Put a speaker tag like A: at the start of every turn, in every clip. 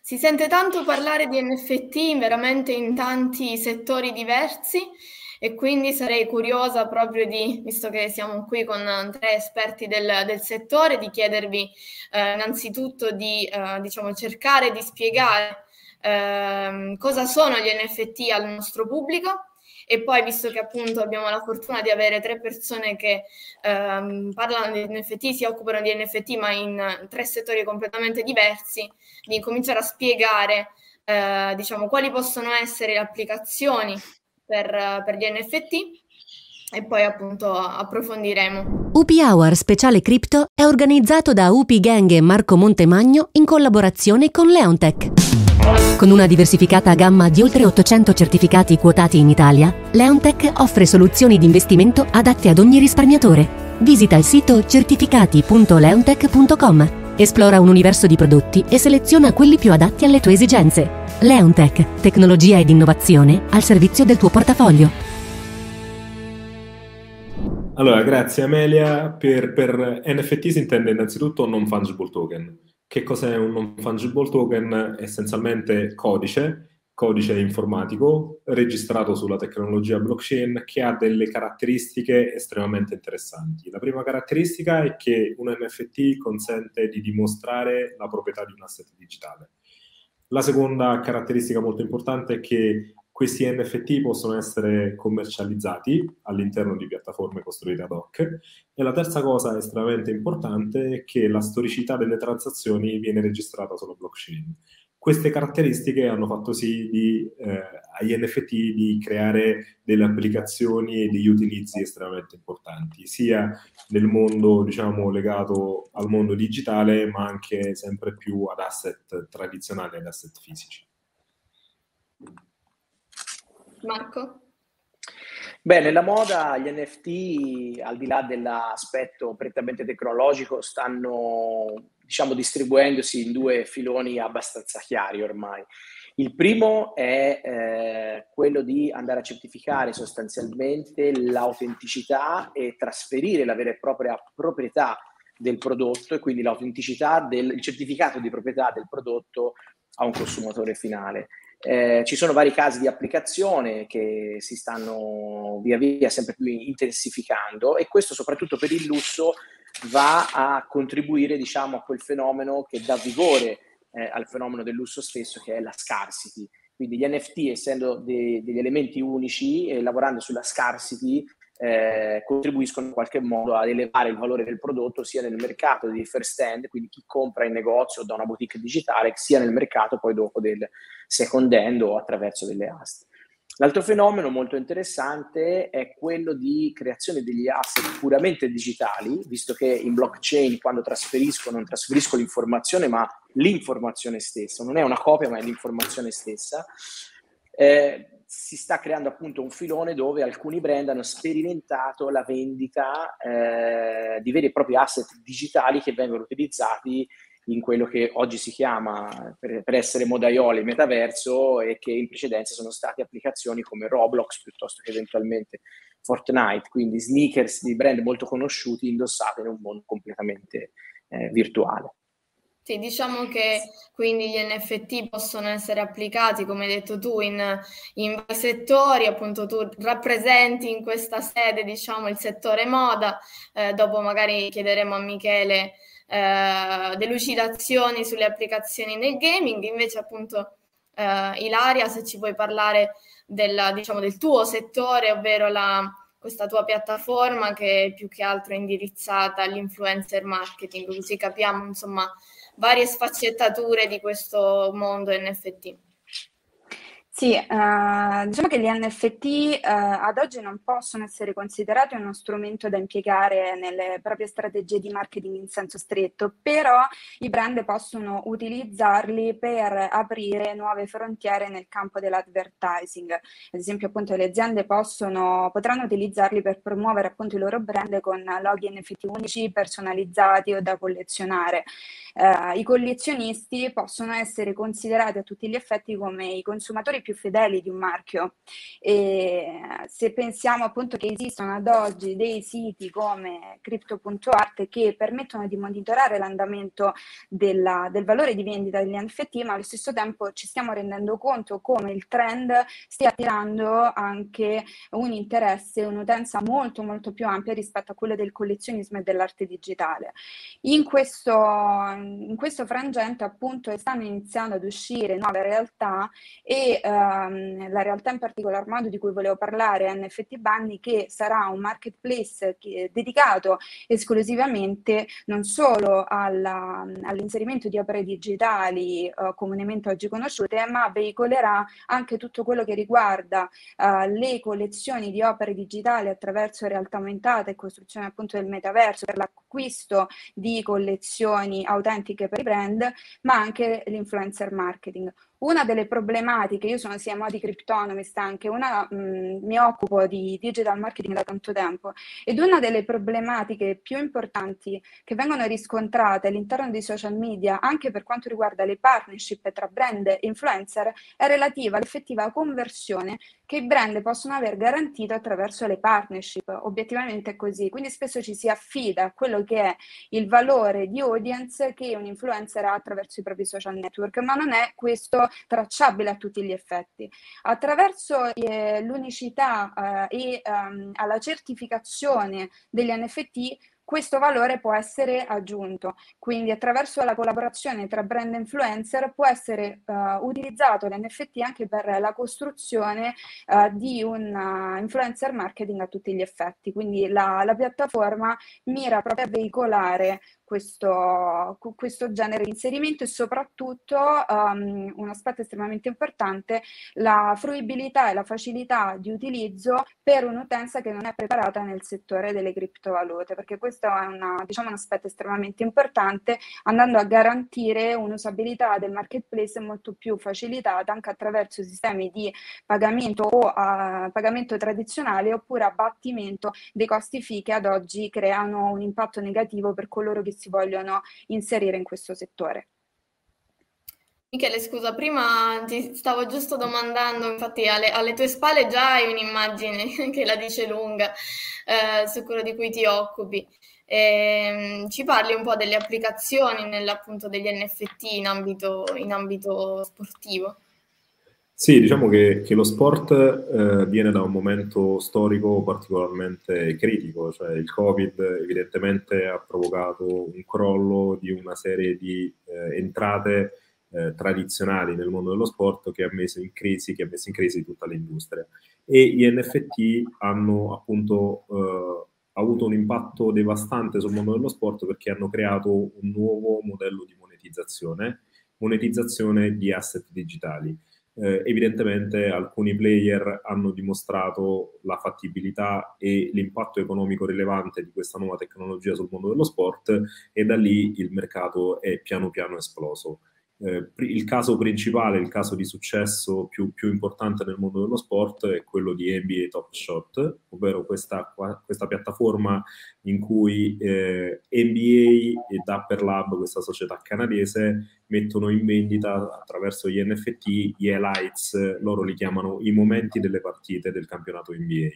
A: Si sente tanto parlare di NFT veramente in tanti settori diversi e quindi sarei curiosa proprio di, visto che siamo qui con tre esperti del, del settore, di chiedervi eh, innanzitutto di eh, diciamo, cercare di spiegare eh, cosa sono gli NFT al nostro pubblico e poi visto che appunto abbiamo la fortuna di avere tre persone che ehm, parlano di NFT, si occupano di NFT ma in tre settori completamente diversi, di cominciare a spiegare eh, diciamo quali possono essere le applicazioni per, per gli NFT e poi appunto approfondiremo.
B: UP Hour Speciale Crypto è organizzato da UP Gang e Marco Montemagno in collaborazione con Leontech. Con una diversificata gamma di oltre 800 certificati quotati in Italia, Leontech offre soluzioni di investimento adatte ad ogni risparmiatore. Visita il sito certificati.leontech.com, esplora un universo di prodotti e seleziona quelli più adatti alle tue esigenze. Leontech, tecnologia ed innovazione al servizio del tuo portafoglio.
C: Allora, grazie Amelia. Per, per NFT si intende innanzitutto non fungible token. Che cos'è un non fungible token? Essenzialmente codice, codice informatico registrato sulla tecnologia blockchain che ha delle caratteristiche estremamente interessanti. La prima caratteristica è che un NFT consente di dimostrare la proprietà di un asset digitale. La seconda caratteristica molto importante è che questi NFT possono essere commercializzati all'interno di piattaforme costruite ad hoc e la terza cosa estremamente importante è che la storicità delle transazioni viene registrata sulla blockchain. Queste caratteristiche hanno fatto sì di, eh, agli NFT di creare delle applicazioni e degli utilizzi estremamente importanti, sia nel mondo diciamo, legato al mondo digitale, ma anche sempre più ad asset tradizionali, ad asset fisici.
A: Marco?
D: Beh, nella moda gli NFT, al di là dell'aspetto prettamente tecnologico, stanno diciamo, distribuendosi in due filoni abbastanza chiari ormai. Il primo è eh, quello di andare a certificare sostanzialmente l'autenticità e trasferire la vera e propria proprietà del prodotto e quindi l'autenticità del certificato di proprietà del prodotto a un consumatore finale. Eh, ci sono vari casi di applicazione che si stanno via via sempre più intensificando e questo soprattutto per il lusso va a contribuire diciamo, a quel fenomeno che dà vigore eh, al fenomeno del lusso stesso che è la scarcity. Quindi gli NFT essendo de- degli elementi unici e lavorando sulla scarcity eh, contribuiscono in qualche modo ad elevare il valore del prodotto sia nel mercato di first hand, quindi chi compra in negozio da una boutique digitale, sia nel mercato poi dopo del second hand o attraverso delle aste. L'altro fenomeno molto interessante è quello di creazione degli asset puramente digitali, visto che in blockchain quando trasferisco non trasferisco l'informazione ma l'informazione stessa, non è una copia ma è l'informazione stessa. Eh, si sta creando appunto un filone dove alcuni brand hanno sperimentato la vendita eh, di veri e propri asset digitali che vengono utilizzati in quello che oggi si chiama, per, per essere modaioli, metaverso e che in precedenza sono state applicazioni come Roblox piuttosto che eventualmente Fortnite, quindi sneakers di brand molto conosciuti indossati in un mondo completamente eh, virtuale.
A: Sì, diciamo che quindi gli NFT possono essere applicati, come hai detto tu, in, in vari settori, appunto tu rappresenti in questa sede, diciamo, il settore moda, eh, dopo magari chiederemo a Michele eh, delucidazioni sulle applicazioni nel gaming, invece appunto eh, Ilaria, se ci puoi parlare del, diciamo, del tuo settore, ovvero la, questa tua piattaforma che è più che altro indirizzata all'influencer marketing, così capiamo insomma varie sfaccettature di questo mondo NFT.
E: Sì, eh, diciamo che gli NFT eh, ad oggi non possono essere considerati uno strumento da impiegare nelle proprie strategie di marketing in senso stretto, però i brand possono utilizzarli per aprire nuove frontiere nel campo dell'advertising. Ad esempio, appunto, le aziende possono, potranno utilizzarli per promuovere appunto i loro brand con loghi NFT unici, personalizzati o da collezionare. Eh, I collezionisti possono essere considerati a tutti gli effetti come i consumatori più fedeli di un marchio. E se pensiamo appunto che esistono ad oggi dei siti come crypto.art che permettono di monitorare l'andamento della, del valore di vendita degli NFT, ma allo stesso tempo ci stiamo rendendo conto come il trend stia attirando anche un interesse, un'utenza molto molto più ampia rispetto a quello del collezionismo e dell'arte digitale. In questo, in questo frangente appunto stanno iniziando ad uscire nuove realtà e ehm, la realtà in particolar modo di cui volevo parlare è NFT Bunny che sarà un marketplace che, dedicato esclusivamente non solo alla, all'inserimento di opere digitali eh, comunemente oggi conosciute ma veicolerà anche tutto quello che riguarda eh, le collezioni di opere digitali attraverso realtà aumentata e costruzione appunto del metaverso per l'acquisto di collezioni autentiche per i brand, ma anche l'influencer marketing. Una delle problematiche, io sono sia modi cryptonomist anche, una, mh, mi occupo di digital marketing da tanto tempo ed una delle problematiche più importanti che vengono riscontrate all'interno dei social media, anche per quanto riguarda le partnership tra brand e influencer, è relativa all'effettiva conversione che i brand possono aver garantito attraverso le partnership. Obiettivamente è così, quindi spesso ci si affida a quello che è il valore di audience che un influencer ha attraverso i propri social network, ma non è questo tracciabile a tutti gli effetti. Attraverso eh, l'unicità eh, e ehm, alla certificazione degli NFT questo valore può essere aggiunto. Quindi attraverso la collaborazione tra brand e influencer può essere uh, utilizzato l'NFT anche per la costruzione uh, di un uh, influencer marketing a tutti gli effetti. Quindi la, la piattaforma mira proprio a veicolare questo, questo genere di inserimento e soprattutto um, un aspetto estremamente importante, la fruibilità e la facilità di utilizzo per un'utenza che non è preparata nel settore delle criptovalute, perché questo è una, diciamo, un aspetto estremamente importante, andando a garantire un'usabilità del marketplace molto più facilitata anche attraverso sistemi di pagamento o uh, pagamento tradizionale oppure abbattimento dei costi fee che ad oggi creano un impatto negativo per coloro che si vogliono inserire in questo settore.
A: Michele, scusa, prima ti stavo giusto domandando, infatti alle, alle tue spalle già hai un'immagine che la dice lunga eh, su quello di cui ti occupi. E, ehm, ci parli un po' delle applicazioni nell'appunto degli NFT in ambito, in ambito sportivo?
C: Sì, diciamo che, che lo sport eh, viene da un momento storico particolarmente critico, cioè il Covid evidentemente ha provocato un crollo di una serie di eh, entrate eh, tradizionali nel mondo dello sport che ha messo in crisi, che ha messo in crisi tutta l'industria. E gli NFT hanno appunto eh, avuto un impatto devastante sul mondo dello sport perché hanno creato un nuovo modello di monetizzazione, monetizzazione di asset digitali eh, evidentemente alcuni player hanno dimostrato la fattibilità e l'impatto economico rilevante di questa nuova tecnologia sul mondo dello sport e da lì il mercato è piano piano esploso. Eh, il caso principale, il caso di successo più, più, importante nel mondo dello sport è quello di NBA Top Shot, ovvero questa, questa piattaforma in cui eh, NBA e Dapper Lab, questa società canadese, mettono in vendita attraverso gli NFT gli highlights, loro li chiamano i momenti delle partite del campionato NBA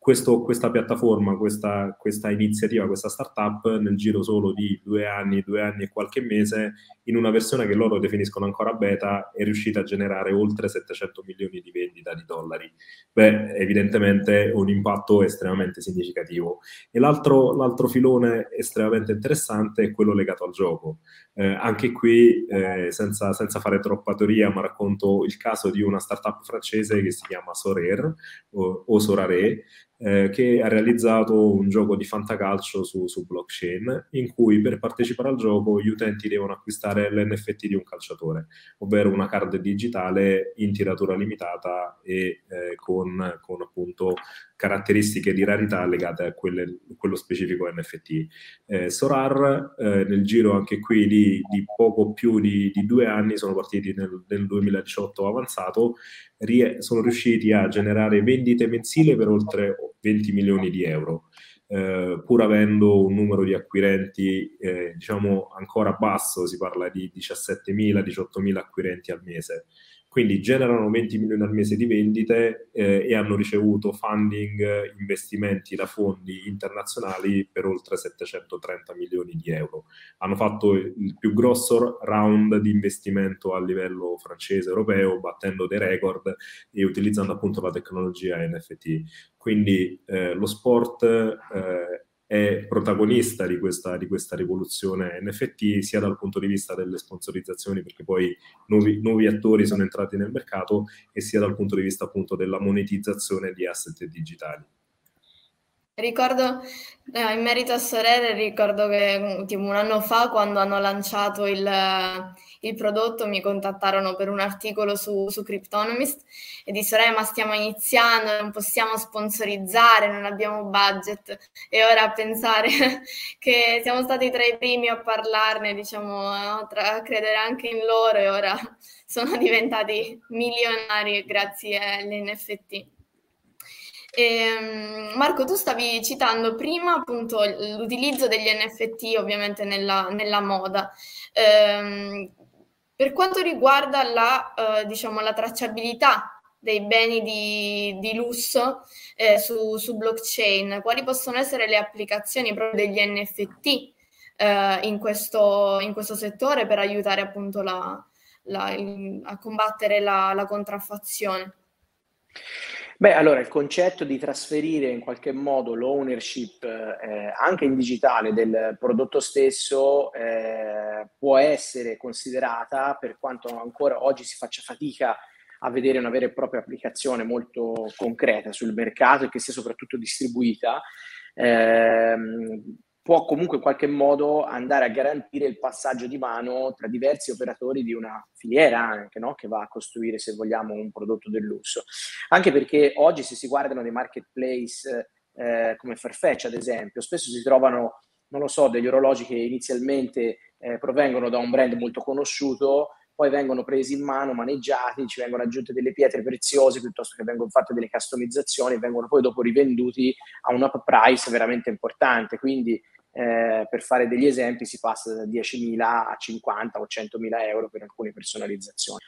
C: questo, questa piattaforma, questa, questa, iniziativa, questa startup nel giro solo di due anni, due anni e qualche mese, in una versione che loro definiscono ancora beta, è riuscita a generare oltre 700 milioni di vendita di dollari. Beh, evidentemente un impatto estremamente significativo. E l'altro, l'altro filone estremamente interessante è quello legato al gioco. Eh, anche qui, eh, senza, senza, fare troppa teoria, ma racconto il caso di una startup francese che si chiama Sorare o, o Sorare, eh, che ha realizzato un gioco di fantacalcio su, su, blockchain in cui per partecipare al gioco gli utenti devono acquistare l'NFT di un calciatore, ovvero una card digitale in tiratura limitata e eh, con, con, appunto caratteristiche di rarità legate a quelle, quello specifico NFT. Eh, Sorar eh, nel giro anche qui di, di poco più di, di, due anni, sono partiti nel, nel 2018 avanzato, rie- sono riusciti a generare vendite mensili per oltre 20 milioni di euro. Eh, pur avendo un numero di acquirenti eh, diciamo ancora basso, si parla di 17.000-18.000 acquirenti al mese. Quindi generano 20 milioni al mese di vendite eh, e hanno ricevuto funding, investimenti da fondi internazionali per oltre 730 milioni di euro. Hanno fatto il più grosso round di investimento a livello francese europeo, battendo dei record e utilizzando appunto la tecnologia NFT. Quindi eh, lo sport eh, è protagonista di questa, di questa, rivoluzione NFT, sia dal punto di vista delle sponsorizzazioni, perché poi nuovi, nuovi, attori sono entrati nel mercato, e sia dal punto di vista appunto della monetizzazione di asset digitali.
A: Ricordo, eh, in merito a Sorelle, ricordo che tipo, un anno fa, quando hanno lanciato il, il, prodotto, mi contattarono per un articolo su, su Cryptonomist e dissero, eh, ma stiamo iniziando, non possiamo sponsorizzare, non abbiamo budget. E ora pensare che siamo stati tra i primi a parlarne, diciamo, tra, a credere anche in loro e ora sono diventati milionari grazie agli NFT. E, Marco, tu stavi citando prima appunto l'utilizzo degli NFT ovviamente nella, nella moda. Eh, per quanto riguarda la, eh, diciamo, la tracciabilità dei beni di, di lusso eh, su, su, blockchain, quali possono essere le applicazioni proprio degli NFT eh, in questo, in, questo, settore per aiutare appunto la, la, il, a combattere la, la contraffazione?
D: Beh, allora il concetto di trasferire in qualche modo l'ownership eh, anche in digitale del prodotto stesso eh, può essere considerata, per quanto ancora oggi si faccia fatica a vedere una vera e propria applicazione molto concreta sul mercato e che sia soprattutto distribuita, eh, può comunque in qualche modo andare a garantire il passaggio di mano tra diversi operatori di una filiera anche, no? che va a costruire, se vogliamo, un prodotto del lusso. Anche perché oggi se si guardano dei marketplace eh, come Farfetch, ad esempio, spesso si trovano, non lo so, degli orologi che inizialmente eh, provengono da un brand molto conosciuto, poi vengono presi in mano, maneggiati, ci vengono aggiunte delle pietre preziose piuttosto che vengono fatte delle customizzazioni vengono poi dopo rivenduti a un up price veramente importante. Quindi eh, per fare degli esempi si passa da 10.000 a 50 o 100.000 euro per alcune personalizzazioni.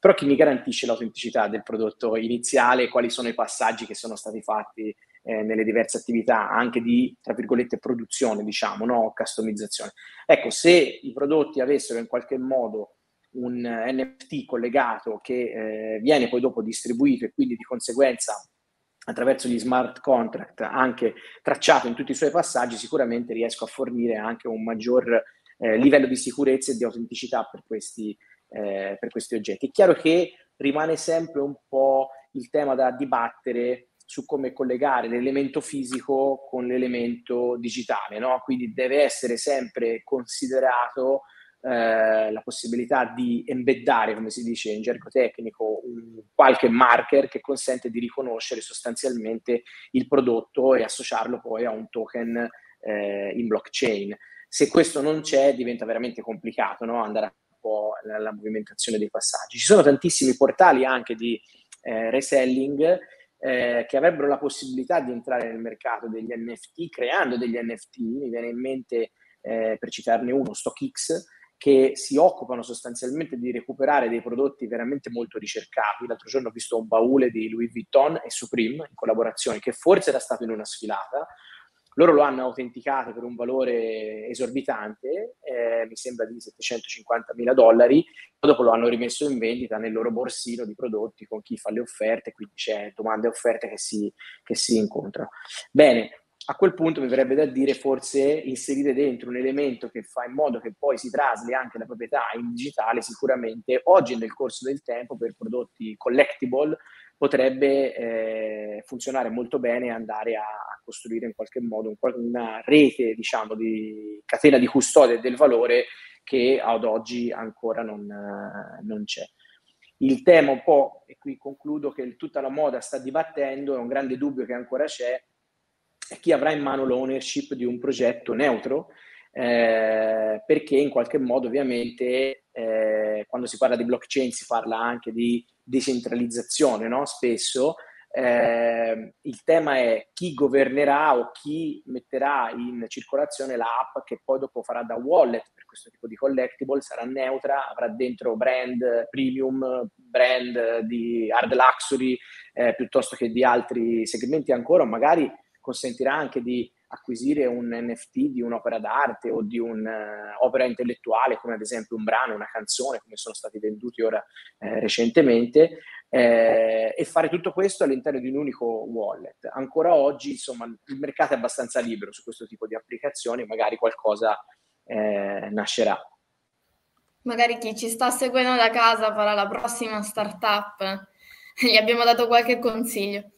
D: Però chi mi garantisce l'autenticità del prodotto iniziale, quali sono i passaggi che sono stati fatti eh, nelle diverse attività, anche di, tra virgolette, produzione, diciamo, no? customizzazione. Ecco, se i prodotti avessero in qualche modo un NFT collegato che eh, viene poi dopo distribuito e quindi di conseguenza attraverso gli smart contract anche tracciato in tutti i suoi passaggi, sicuramente riesco a fornire anche un maggior eh, livello di sicurezza e di autenticità per questi, eh, per questi oggetti. È chiaro che rimane sempre un po' il tema da dibattere su come collegare l'elemento fisico con l'elemento digitale, no? quindi deve essere sempre considerato eh, la possibilità di embeddare, come si dice in gergo tecnico, un, qualche marker che consente di riconoscere sostanzialmente il prodotto e associarlo poi a un token eh, in blockchain. Se questo non c'è, diventa veramente complicato no? andare un po' alla movimentazione dei passaggi. Ci sono tantissimi portali anche di eh, reselling eh, che avrebbero la possibilità di entrare nel mercato degli NFT, creando degli NFT. Mi viene in mente, eh, per citarne uno, StockX, che si occupano sostanzialmente di recuperare dei prodotti veramente molto ricercati. L'altro giorno ho visto un baule di Louis Vuitton e Supreme in collaborazione, che forse era stato in una sfilata. Loro lo hanno autenticato per un valore esorbitante, eh, mi sembra di 750 mila dollari, dopo lo hanno rimesso in vendita nel loro borsino di prodotti con chi fa le offerte, quindi c'è domande e offerte che si, che si incontrano. Bene, a quel punto mi verrebbe da dire forse inserire dentro un elemento che fa in modo che poi si trasli anche la proprietà in digitale, sicuramente oggi nel corso del tempo per prodotti collectible potrebbe eh, funzionare molto bene e andare a, a, costruire in qualche modo un, una rete, diciamo, di catena di custodia del valore che ad oggi ancora non, non c'è. Il tema un po', e qui concludo, che tutta la moda sta dibattendo, è un grande dubbio che ancora c'è, chi avrà in mano l'ownership di un progetto neutro, eh, perché in qualche modo ovviamente eh, quando si parla di blockchain si parla anche di decentralizzazione, no? spesso, Eh, il tema è chi governerà o chi metterà in circolazione l'app che poi dopo farà da wallet per questo tipo di collectible, sarà neutra, avrà dentro brand premium, brand di hard luxury eh, piuttosto che di altri segmenti ancora, magari consentirà anche di acquisire un NFT di un'opera d'arte o di un'opera uh, intellettuale, come ad esempio un brano, una canzone, come sono stati venduti ora eh, recentemente, eh, e fare tutto questo all'interno di un unico wallet. Ancora oggi, insomma, il mercato è abbastanza libero su questo tipo di applicazioni, magari qualcosa eh, nascerà.
A: Magari chi ci sta seguendo da casa farà la prossima startup. Gli abbiamo dato qualche consiglio.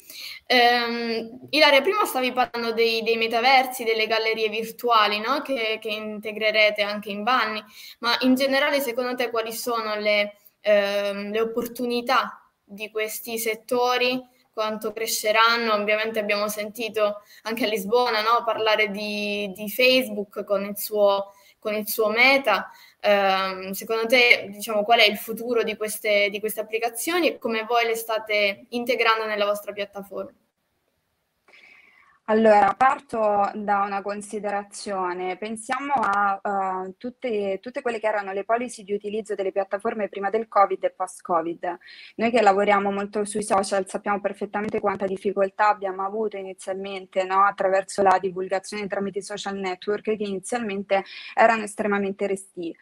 A: Um, Ilaria, prima stavi parlando dei, dei metaversi, delle gallerie virtuali no? che, che, integrerete anche in Vanni, ma in generale secondo te quali sono le, ehm, le opportunità di questi settori, quanto cresceranno. Ovviamente abbiamo sentito anche a Lisbona no? parlare di, di, Facebook con il suo, con il suo meta. Eh, secondo te, diciamo, qual è il futuro di queste, di queste applicazioni e come voi le state integrando nella vostra piattaforma?
E: Allora, parto da una considerazione. Pensiamo a uh, tutte, tutte, quelle che erano le policy di utilizzo delle piattaforme prima del Covid e post-Covid. Noi che lavoriamo molto sui social sappiamo perfettamente quanta difficoltà abbiamo avuto inizialmente no? attraverso la divulgazione tramite social network che inizialmente erano estremamente resti.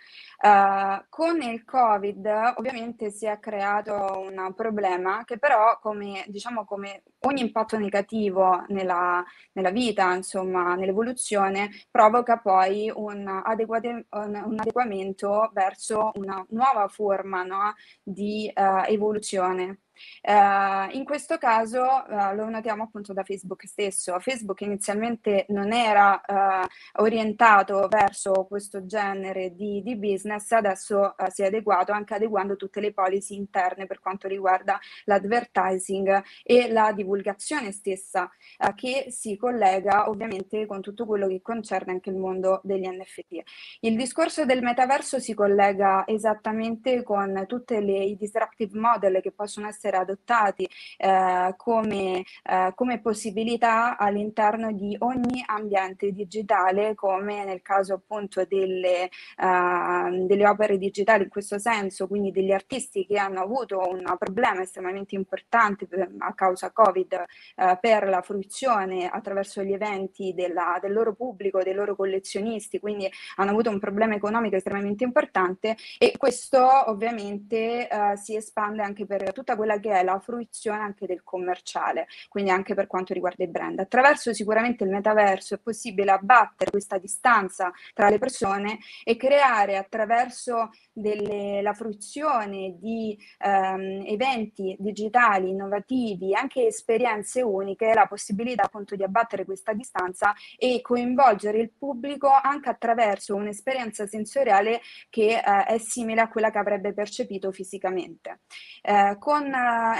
E: Uh, con il Covid ovviamente si è creato un problema che però come, diciamo, come ogni impatto negativo nella, nella vita, insomma, nell'evoluzione, provoca poi un, adeguate, un, un adeguamento verso una nuova forma no, di uh, evoluzione. Uh, in questo caso uh, lo notiamo appunto da Facebook stesso. Facebook inizialmente non era uh, orientato verso questo genere di, di business, adesso si è adeguato anche adeguando tutte le policy interne per quanto riguarda l'advertising e la divulgazione stessa che si collega ovviamente con tutto quello che concerne anche il mondo degli NFT. Il discorso del metaverso si collega esattamente con tutti i disruptive model che possono essere essere adottati eh, come, eh, come, possibilità all'interno di ogni ambiente digitale, come nel caso appunto delle, uh, delle opere digitali in questo senso, quindi degli artisti che hanno avuto un problema estremamente importante per, a causa Covid uh, per la fruizione attraverso gli eventi della, del loro pubblico, dei loro collezionisti, quindi hanno avuto un problema economico estremamente importante e questo ovviamente uh, si espande anche per tutta quella che è la fruizione anche del commerciale, quindi anche per quanto riguarda i brand. Attraverso sicuramente il metaverso è possibile abbattere questa distanza tra le persone e creare attraverso delle, la fruizione di ehm, eventi digitali innovativi, anche esperienze uniche, la possibilità appunto di abbattere questa distanza e coinvolgere il pubblico anche attraverso un'esperienza sensoriale che eh, è simile a quella che avrebbe percepito fisicamente. Eh, con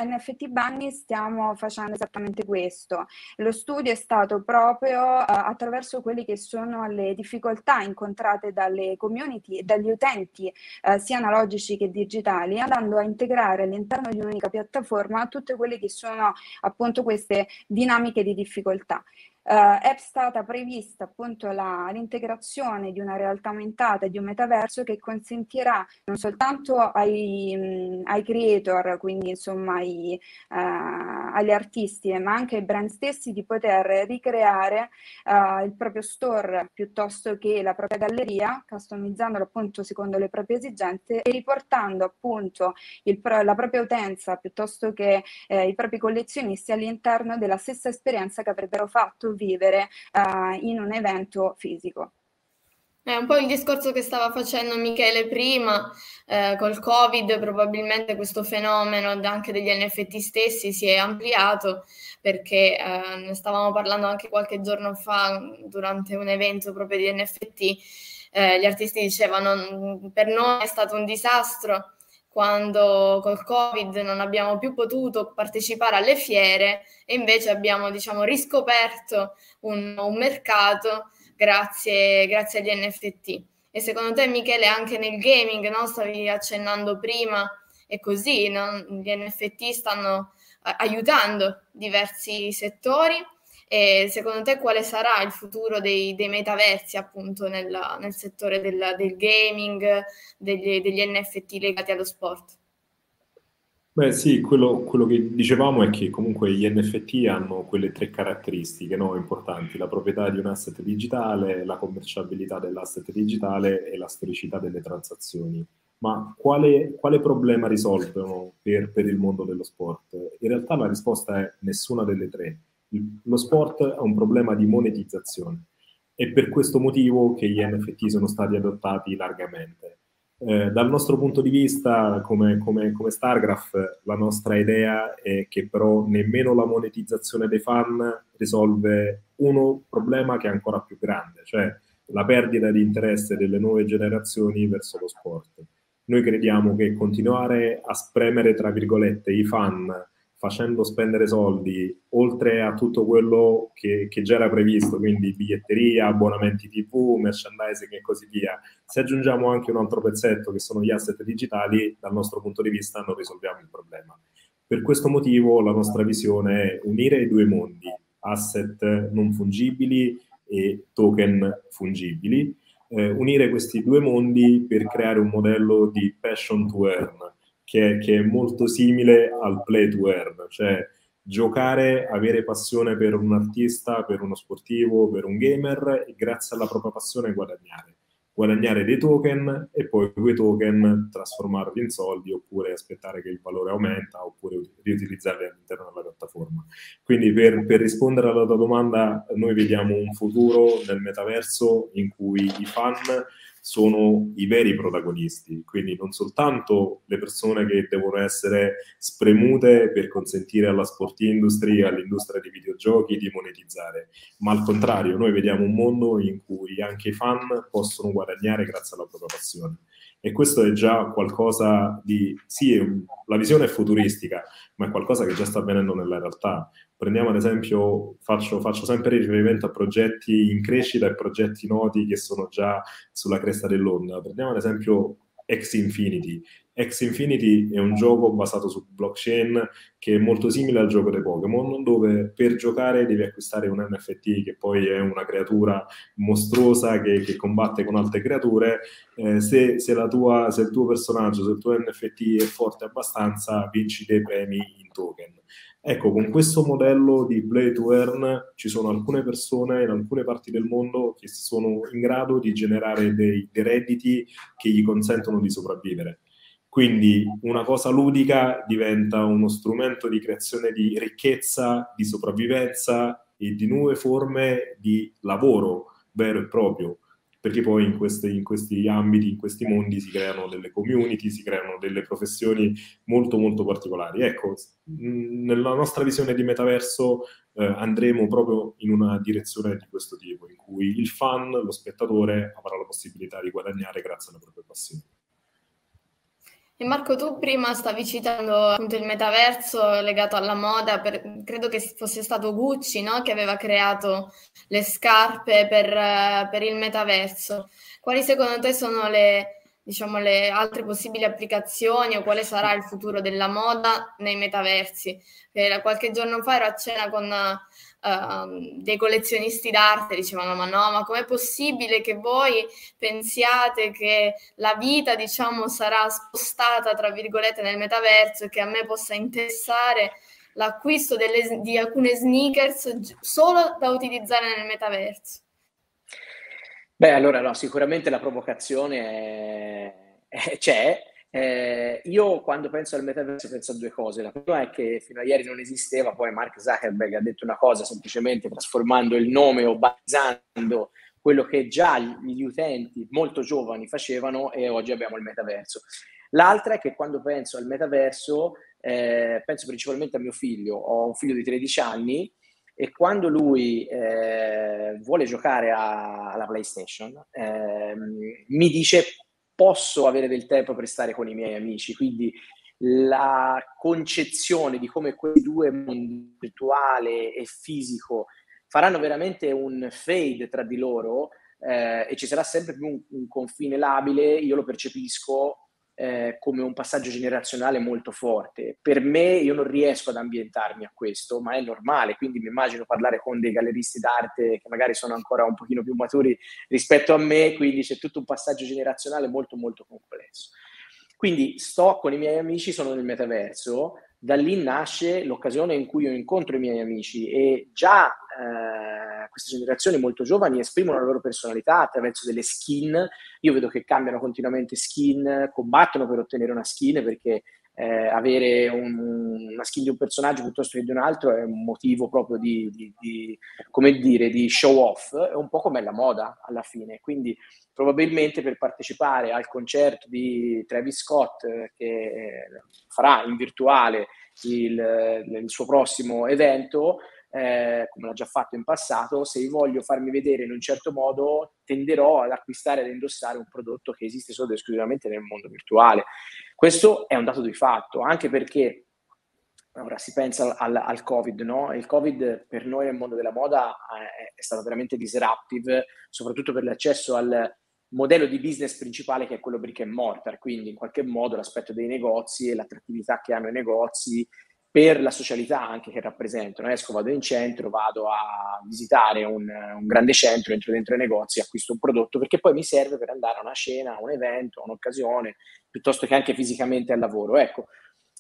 E: NFT Bunny stiamo facendo esattamente questo. Lo studio è stato proprio eh, attraverso quelle che sono le difficoltà incontrate dalle community e dagli utenti eh, sia analogici che digitali, andando a integrare all'interno di un'unica piattaforma tutte quelle che sono appunto queste dinamiche di difficoltà. Uh, è stata prevista appunto la, l'integrazione di una realtà aumentata e di un metaverso che consentirà non soltanto ai, mh, ai creator, quindi insomma ai, uh, agli artisti, ma anche ai brand stessi di poter ricreare uh, il proprio store piuttosto che la propria galleria, customizzandolo appunto secondo le proprie esigenze e riportando appunto il, la propria utenza piuttosto che eh, i propri collezionisti all'interno della stessa esperienza che avrebbero fatto vivere uh, in un evento fisico.
A: È un po' il discorso che stava facendo Michele prima, eh, col Covid probabilmente questo fenomeno anche degli NFT stessi si è ampliato perché eh, ne stavamo parlando anche qualche giorno fa durante un evento proprio di NFT, eh, gli artisti dicevano per noi è stato un disastro quando col Covid non abbiamo più potuto partecipare alle fiere e invece abbiamo diciamo, riscoperto un, un mercato grazie, grazie, agli NFT. E secondo te Michele anche nel gaming, no? stavi accennando prima, è così, no? gli NFT stanno aiutando diversi settori. E secondo te quale sarà il futuro dei, dei metaversi appunto nel, nel settore del, del gaming, degli, degli NFT legati allo sport?
C: Beh sì, quello, quello, che dicevamo è che comunque gli NFT hanno quelle tre caratteristiche no, importanti, la proprietà di un asset digitale, la commerciabilità dell'asset digitale e la storicità delle transazioni. Ma quale, quale problema risolvono per, per, il mondo dello sport? In realtà la risposta è nessuna delle tre. Lo sport ha un problema di monetizzazione. È per questo motivo che gli NFT sono stati adottati largamente eh, dal nostro punto di vista, come, come, come Stargraph, la nostra idea è che però nemmeno la monetizzazione dei fan risolve uno problema che è ancora più grande, cioè la perdita di interesse delle nuove generazioni verso lo sport. Noi crediamo che continuare a spremere, tra virgolette, i fan facendo spendere soldi oltre a tutto quello che, che, già era previsto, quindi biglietteria, abbonamenti TV, merchandising e così via. Se aggiungiamo anche un altro pezzetto che sono gli asset digitali, dal nostro punto di vista non risolviamo il problema. Per questo motivo la nostra visione è unire i due mondi, asset non fungibili e token fungibili, eh, unire questi due mondi per creare un modello di passion to earn, che, che è molto simile al play to earn, cioè giocare, avere passione per un artista, per uno sportivo, per un gamer e grazie alla propria passione guadagnare. Guadagnare dei token e poi quei token trasformarli in soldi oppure aspettare che il valore aumenta oppure riutilizzarli all'interno della piattaforma. Quindi per, per rispondere alla tua domanda, noi vediamo un futuro nel metaverso in cui i fan sono i veri protagonisti, quindi non soltanto le persone che devono essere spremute per consentire alla sport industry, all'industria dei videogiochi di monetizzare, ma al contrario, noi vediamo un mondo in cui anche i fan possono guadagnare grazie alla propria passione. E questo è già qualcosa di, sì, la visione è futuristica, ma è qualcosa che già sta avvenendo nella realtà. Prendiamo ad esempio, faccio, faccio sempre riferimento a progetti in crescita e progetti noti che sono già sulla cresta dell'onda. Prendiamo ad esempio X Infinity. X Infinity è un gioco basato su blockchain che è molto simile al gioco dei Pokémon, dove per giocare devi acquistare un NFT che poi è una creatura mostruosa che, che combatte con altre creature. Eh, se, se, tua, se il tuo personaggio, se il tuo NFT è forte abbastanza, vinci dei premi in token. Ecco, con questo modello di play to earn ci sono alcune persone in alcune parti del mondo che sono in grado di generare dei, dei redditi che gli consentono di sopravvivere. Quindi una cosa ludica diventa uno strumento di creazione di ricchezza, di sopravvivenza e di nuove forme di lavoro vero e proprio perché poi in questi, in questi, ambiti, in questi mondi si creano delle community, si creano delle professioni molto molto particolari. Ecco, nella nostra visione di metaverso eh, andremo proprio in una direzione di questo tipo, in cui il fan, lo spettatore, avrà la possibilità di guadagnare grazie alla propria passione.
A: E Marco, tu prima stavi citando appunto il metaverso legato alla moda, per, credo che fosse stato Gucci no? che aveva creato le scarpe per, per, il metaverso. Quali secondo te sono le, diciamo, le altre possibili applicazioni o quale sarà il futuro della moda nei metaversi? Per qualche giorno fa ero a cena con uh, dei collezionisti d'arte dicevano ma no, ma com'è possibile che voi pensiate che la vita diciamo sarà spostata tra virgolette nel metaverso e che a me possa interessare l'acquisto delle, di alcune sneakers solo da utilizzare nel metaverso?
D: Beh, allora no, sicuramente la provocazione è, c'è, eh, io quando penso al metaverso penso a due cose. La prima è che fino a ieri non esisteva, poi Mark Zuckerberg ha detto una cosa semplicemente trasformando il nome o battezzando quello che già gli utenti molto giovani facevano e oggi abbiamo il metaverso. L'altra è che quando penso al metaverso eh, penso principalmente a mio figlio. Ho un figlio di 13 anni e quando lui eh, vuole giocare a, alla PlayStation eh, mi dice posso avere del tempo per stare con i miei amici, quindi la concezione di come quei due mondi, virtuale e fisico, faranno veramente un fade tra di loro eh, e ci sarà sempre più un, un, confine labile, io lo percepisco eh, come un passaggio generazionale molto forte. Per me io non riesco ad ambientarmi a questo, ma è normale, quindi mi immagino parlare con dei galleristi d'arte che magari sono ancora un pochino più maturi rispetto a me, quindi c'è tutto un passaggio generazionale molto molto complesso. Quindi sto con i miei amici, sono nel metaverso, da lì nasce l'occasione in cui io incontro i miei amici e già eh, queste generazioni molto giovani esprimono la loro personalità attraverso delle skin. Io vedo che cambiano continuamente skin, combattono per ottenere una skin perché eh, avere un, una skin di un personaggio piuttosto che di un altro è un motivo proprio di, di, di, come dire, di show off, è un po' come la moda alla fine. Quindi probabilmente per partecipare al concerto di Travis Scott eh, che farà in virtuale il, il suo prossimo evento, eh, come l'ha già fatto in passato, se voglio farmi vedere in un certo modo, tenderò ad acquistare ed indossare un prodotto che esiste solo ed esclusivamente nel mondo virtuale. Questo è un dato di fatto, anche perché ora si pensa al, al Covid, no? Il Covid per noi nel mondo della moda è, eh, è stato veramente disruptive, soprattutto per l'accesso al modello di business principale che è quello brick and mortar, quindi in qualche modo l'aspetto dei negozi e l'attrattività che hanno i negozi per la socialità anche che rappresentano. Esco, vado in centro, vado a visitare un, un, grande centro, entro dentro i negozi, acquisto un prodotto perché poi mi serve per andare a una cena, a un evento, a un'occasione, piuttosto che anche fisicamente al lavoro. Ecco,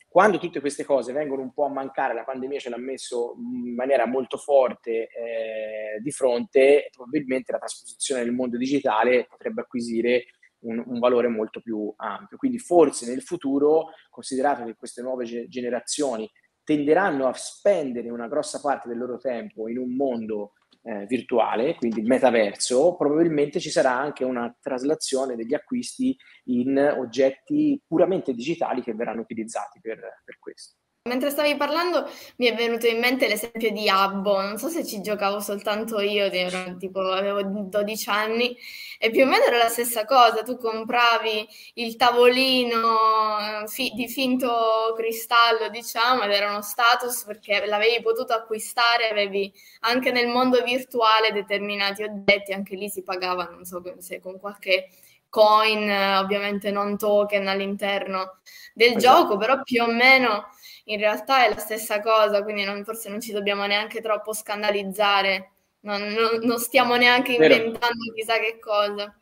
D: quando tutte queste cose vengono un po' a mancare, la pandemia ce l'ha messo in maniera molto forte eh, di fronte, probabilmente la trasposizione nel mondo digitale potrebbe acquisire un, un, valore molto più ampio. Quindi forse nel futuro, considerato che queste nuove ge- generazioni tenderanno a spendere una grossa parte del loro tempo in un mondo eh, virtuale, quindi il metaverso, probabilmente ci sarà anche una traslazione degli acquisti in oggetti puramente digitali che verranno utilizzati per, per questo.
A: Mentre stavi parlando mi è venuto in mente l'esempio di Abbo, non so se ci giocavo soltanto io, ero, tipo, avevo 12 anni e più o meno era la stessa cosa, tu compravi il tavolino eh, fi- di finto cristallo diciamo ed era uno status perché l'avevi potuto acquistare, avevi anche nel mondo virtuale determinati oggetti, anche lì si pagava, non so se con qualche coin, ovviamente non token all'interno del esatto. gioco, però più o meno in realtà è la stessa cosa, quindi non, forse non ci dobbiamo neanche troppo scandalizzare, non, non, non stiamo neanche inventando chissà che cosa.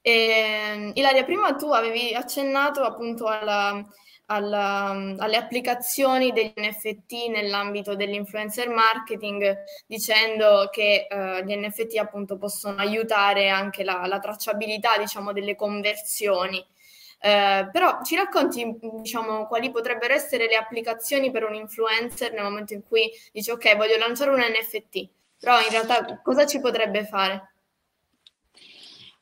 A: E, ehm, Ilaria, prima tu avevi accennato appunto alla, alla, alle applicazioni degli NFT nell'ambito dell'influencer marketing, dicendo che uh, gli NFT appunto possono aiutare anche la, la tracciabilità, diciamo, delle conversioni. Eh, però ci racconti, diciamo, quali potrebbero essere le applicazioni per un influencer nel momento in cui dice ok, voglio lanciare un NFT, però in realtà cosa ci potrebbe fare?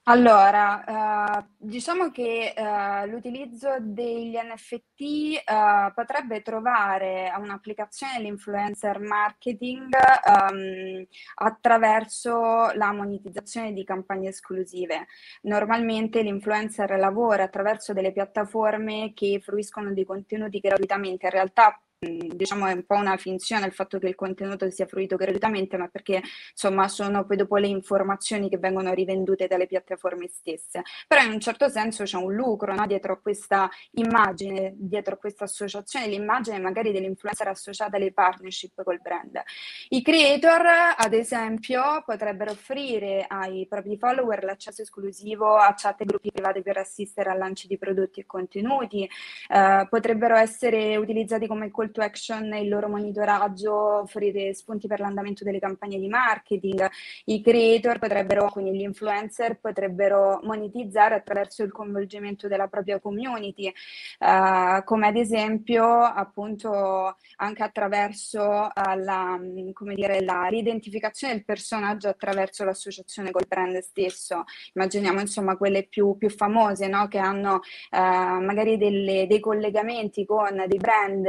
E: Allora, eh, diciamo che eh, l'utilizzo degli NFT eh, potrebbe trovare un'applicazione dell'influencer marketing ehm, attraverso la monetizzazione di campagne esclusive. Normalmente l'influencer lavora attraverso delle piattaforme che fruiscono dei contenuti gratuitamente, in realtà diciamo è un po' una finzione il fatto che il contenuto sia fruito gratuitamente, ma perché insomma sono poi dopo le informazioni che vengono rivendute dalle piattaforme stesse. Però in un certo senso c'è un lucro no? dietro questa immagine, dietro questa associazione, l'immagine magari dell'influencer associata alle partnership col brand. I creator, ad esempio, potrebbero offrire ai propri follower l'accesso esclusivo a chat e gruppi privati per assistere al lancio di prodotti e contenuti, eh, potrebbero essere utilizzati come call to action il loro monitoraggio, offrire spunti per l'andamento delle campagne di marketing. I creator potrebbero, quindi gli influencer, potrebbero monetizzare attraverso il coinvolgimento della propria community, eh, come ad esempio appunto anche attraverso uh, la, come dire, la ridentificazione del personaggio attraverso l'associazione col brand stesso. Immaginiamo insomma quelle più, più famose no? che hanno uh, magari delle, dei collegamenti con dei brand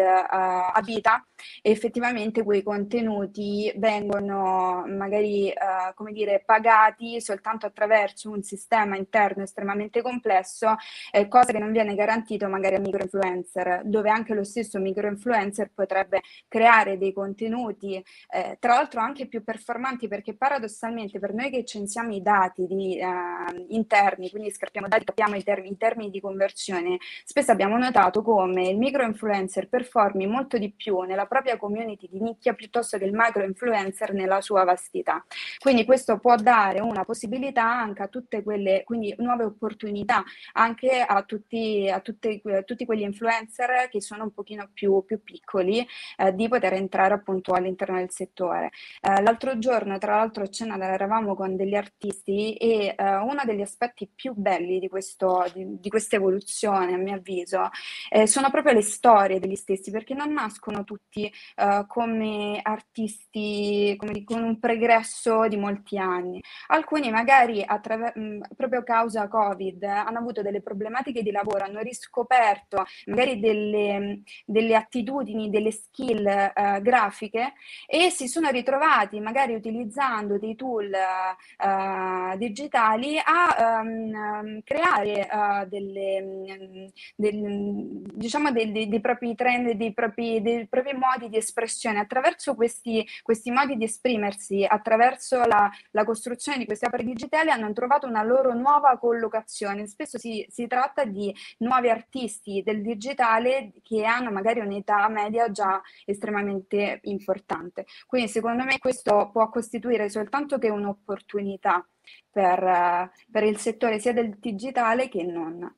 E: a vita e effettivamente quei contenuti vengono magari, uh, come dire, pagati soltanto attraverso un sistema interno estremamente complesso, eh, cosa che non viene garantito magari a microinfluencer, dove anche lo stesso microinfluencer potrebbe creare dei contenuti, eh, tra l'altro anche più performanti, perché paradossalmente per noi che censiamo i dati di, eh, interni, quindi scappiamo dati, capiamo i, term- i termini di conversione, spesso abbiamo notato come il microinfluencer performi molto di più nella propria community di nicchia piuttosto che il macro influencer nella sua vastità. Quindi questo può dare una possibilità anche a tutte quelle, quindi nuove opportunità anche a tutti, a tutte, a tutti quegli influencer che sono un pochino più, più piccoli eh, di poter entrare appunto all'interno del settore. Eh, l'altro giorno, tra l'altro, a cena eravamo con degli artisti e eh, uno degli aspetti più belli di, questo, di, di questa evoluzione, a mio avviso, eh, sono proprio le storie degli stessi, perché non nascono tutti uh, come artisti come con un pregresso di molti anni. Alcuni magari attraver- mh, proprio a causa Covid hanno avuto delle problematiche di lavoro, hanno riscoperto magari delle, delle attitudini, delle skill uh, grafiche e si sono ritrovati magari utilizzando dei tool uh, digitali a um, creare delle, um, del, diciamo dei, dei, dei propri trend, dei propri, dei propri modi di espressione, attraverso questi, questi modi di esprimersi, attraverso la, la, costruzione di queste opere digitali, hanno trovato una loro nuova collocazione. Spesso si, si tratta di nuovi artisti del digitale che hanno magari un'età media già estremamente importante. Quindi secondo me questo può costituire soltanto che un'opportunità per, per il settore sia del digitale che non.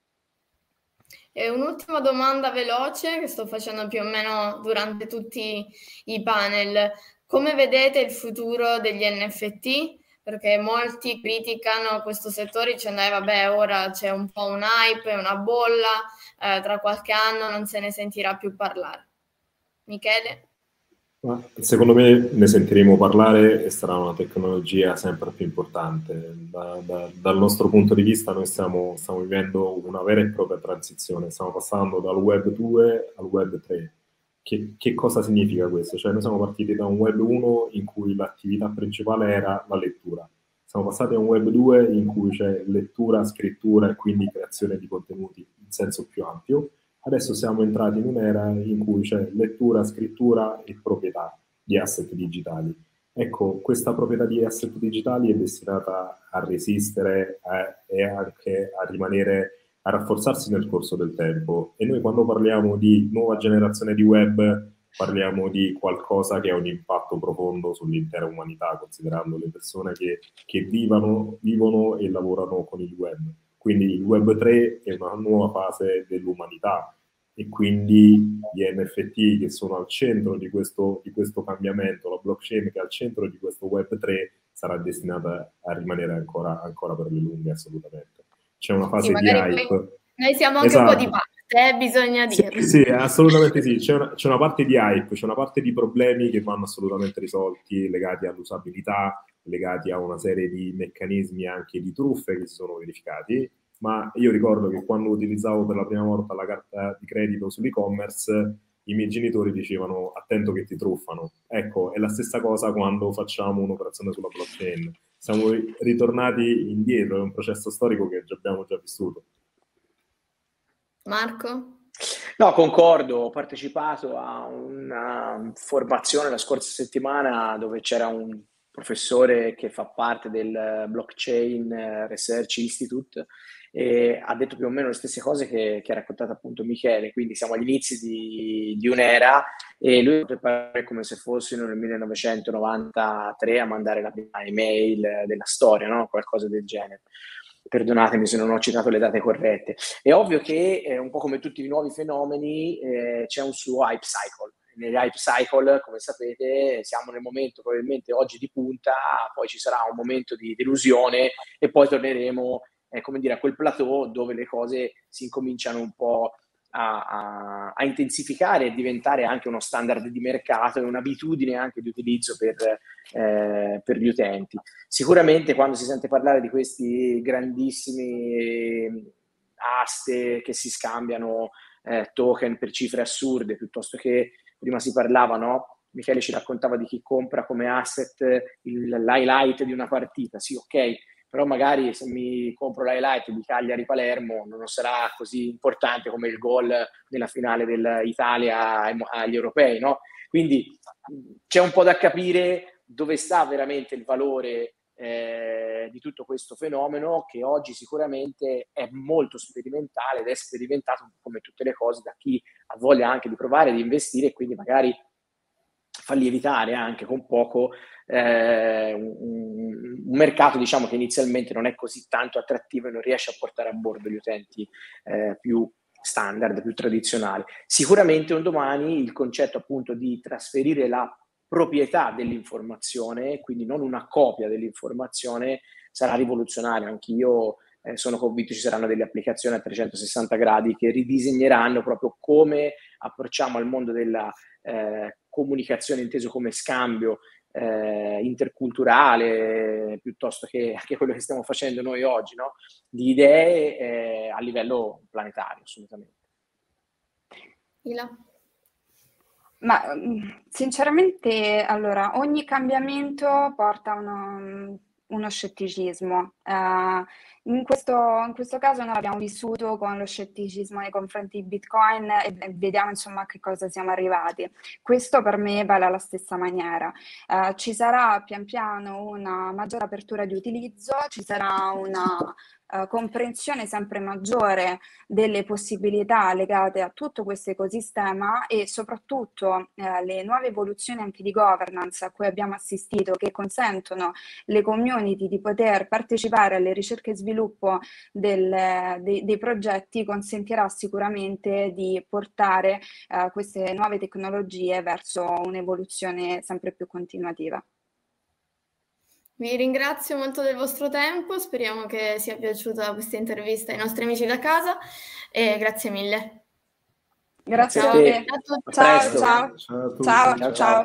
A: E un'ultima domanda veloce che sto facendo più o meno durante tutti i panel. Come vedete il futuro degli NFT? Perché molti criticano questo settore dicendo, eh, vabbè, ora c'è un po' un hype, una bolla, eh, tra qualche anno non se ne sentirà più parlare. Michele?
C: Secondo me ne sentiremo parlare e sarà una tecnologia sempre più importante. Da, da, dal nostro punto di vista noi stiamo, stiamo, vivendo una vera e propria transizione, stiamo passando dal web 2 al web 3. Che, che cosa significa questo? Cioè noi siamo partiti da un web 1 in cui l'attività principale era la lettura, siamo passati a un web 2 in cui c'è lettura, scrittura e quindi creazione di contenuti in senso più ampio Adesso siamo entrati in un'era in cui c'è lettura, scrittura e proprietà di asset digitali. Ecco, questa proprietà di asset digitali è destinata a resistere eh, e anche a rimanere, a rafforzarsi nel corso del tempo. E noi quando parliamo di nuova generazione di web, parliamo di qualcosa che ha un impatto profondo sull'intera umanità, considerando le persone che, che vivono, vivono e lavorano con il web. Quindi il Web 3 è una nuova fase dell'umanità e quindi gli NFT che sono al centro di questo, di questo cambiamento, la blockchain che è al centro di questo Web 3 sarà destinata a rimanere ancora, ancora per le lunghe assolutamente. C'è una fase sì, di hype.
A: Noi siamo anche esatto. un po' di esatto. parte, eh, bisogna dirlo.
C: Sì, sì assolutamente sì. C'è una, c'è una parte di hype, c'è una parte di problemi che vanno assolutamente risolti legati all'usabilità, legati a una serie di meccanismi anche di truffe che si sono verificati, ma io ricordo che quando utilizzavo per la prima volta la carta di credito sull'e-commerce, i miei genitori dicevano attento che ti truffano. Ecco, è la stessa cosa quando facciamo un'operazione sulla blockchain. Siamo ritornati indietro, è un processo storico che abbiamo già vissuto.
A: Marco?
D: No, concordo, ho partecipato a una formazione la scorsa settimana dove c'era un professore che fa parte del Blockchain Research Institute e ha detto più o meno le stesse cose che, che ha raccontato appunto Michele, quindi siamo agli inizi di, di un'era e lui prepara come se fossimo nel 1993 a mandare la prima email della storia, no? qualcosa del genere. Perdonatemi se non ho citato le date corrette. È ovvio che, eh, un po' come tutti i nuovi fenomeni, eh, c'è un suo hype cycle negli hype cycle, come sapete, siamo nel momento probabilmente oggi di punta, poi ci sarà un momento di delusione e poi torneremo, eh, come dire, a quel plateau dove le cose si incominciano un po' a, a, a, intensificare e diventare anche uno standard di mercato e un'abitudine anche di utilizzo per, eh, per gli utenti. Sicuramente quando si sente parlare di questi grandissimi aste che si scambiano eh, token per cifre assurde piuttosto che prima si parlava, no? Michele ci raccontava di chi compra come asset il, l'highlight di una partita, sì ok, però magari se mi compro l'highlight di Cagliari-Palermo non sarà così importante come il gol nella finale dell'Italia agli europei, no? Quindi c'è un po' da capire dove sta veramente il valore eh, di tutto questo fenomeno che oggi sicuramente è molto sperimentale ed è sperimentato come tutte le cose da chi ha voglia anche di provare, di investire e quindi magari fa lievitare anche con poco eh, un, un, mercato diciamo che inizialmente non è così tanto attrattivo e non riesce a portare a bordo gli utenti eh, più standard, più tradizionali. Sicuramente un domani il concetto appunto di trasferire la proprietà dell'informazione, quindi non una copia dell'informazione, sarà rivoluzionario. Anch'io eh, sono convinto ci saranno delle applicazioni a 360 gradi che ridisegneranno proprio come approcciamo al mondo della eh, comunicazione inteso come scambio eh, interculturale piuttosto che anche quello che stiamo facendo noi oggi, no? di idee eh, a livello planetario, assolutamente.
E: Ila. Ma mm, sinceramente, allora, ogni cambiamento porta uno, uno scetticismo. Uh, in, questo, in, questo, caso noi abbiamo vissuto con lo scetticismo nei confronti di Bitcoin e, vediamo insomma a che cosa siamo arrivati. Questo per me vale alla stessa maniera. Uh, ci sarà pian piano una maggiore apertura di utilizzo, ci sarà una uh, comprensione sempre maggiore delle possibilità legate a tutto questo ecosistema e soprattutto uh, le nuove evoluzioni anche di governance a cui abbiamo assistito che consentono le community di poter partecipare alle ricerche e sviluppo del, dei, dei, progetti consentirà sicuramente di portare uh, queste nuove tecnologie verso un'evoluzione sempre più continuativa.
A: Vi ringrazio molto del vostro tempo, speriamo che sia piaciuta questa intervista ai nostri amici da casa e grazie mille.
E: Grazie ciao. a te.
D: Ciao, ciao.
E: Ciao, ciao. ciao. ciao.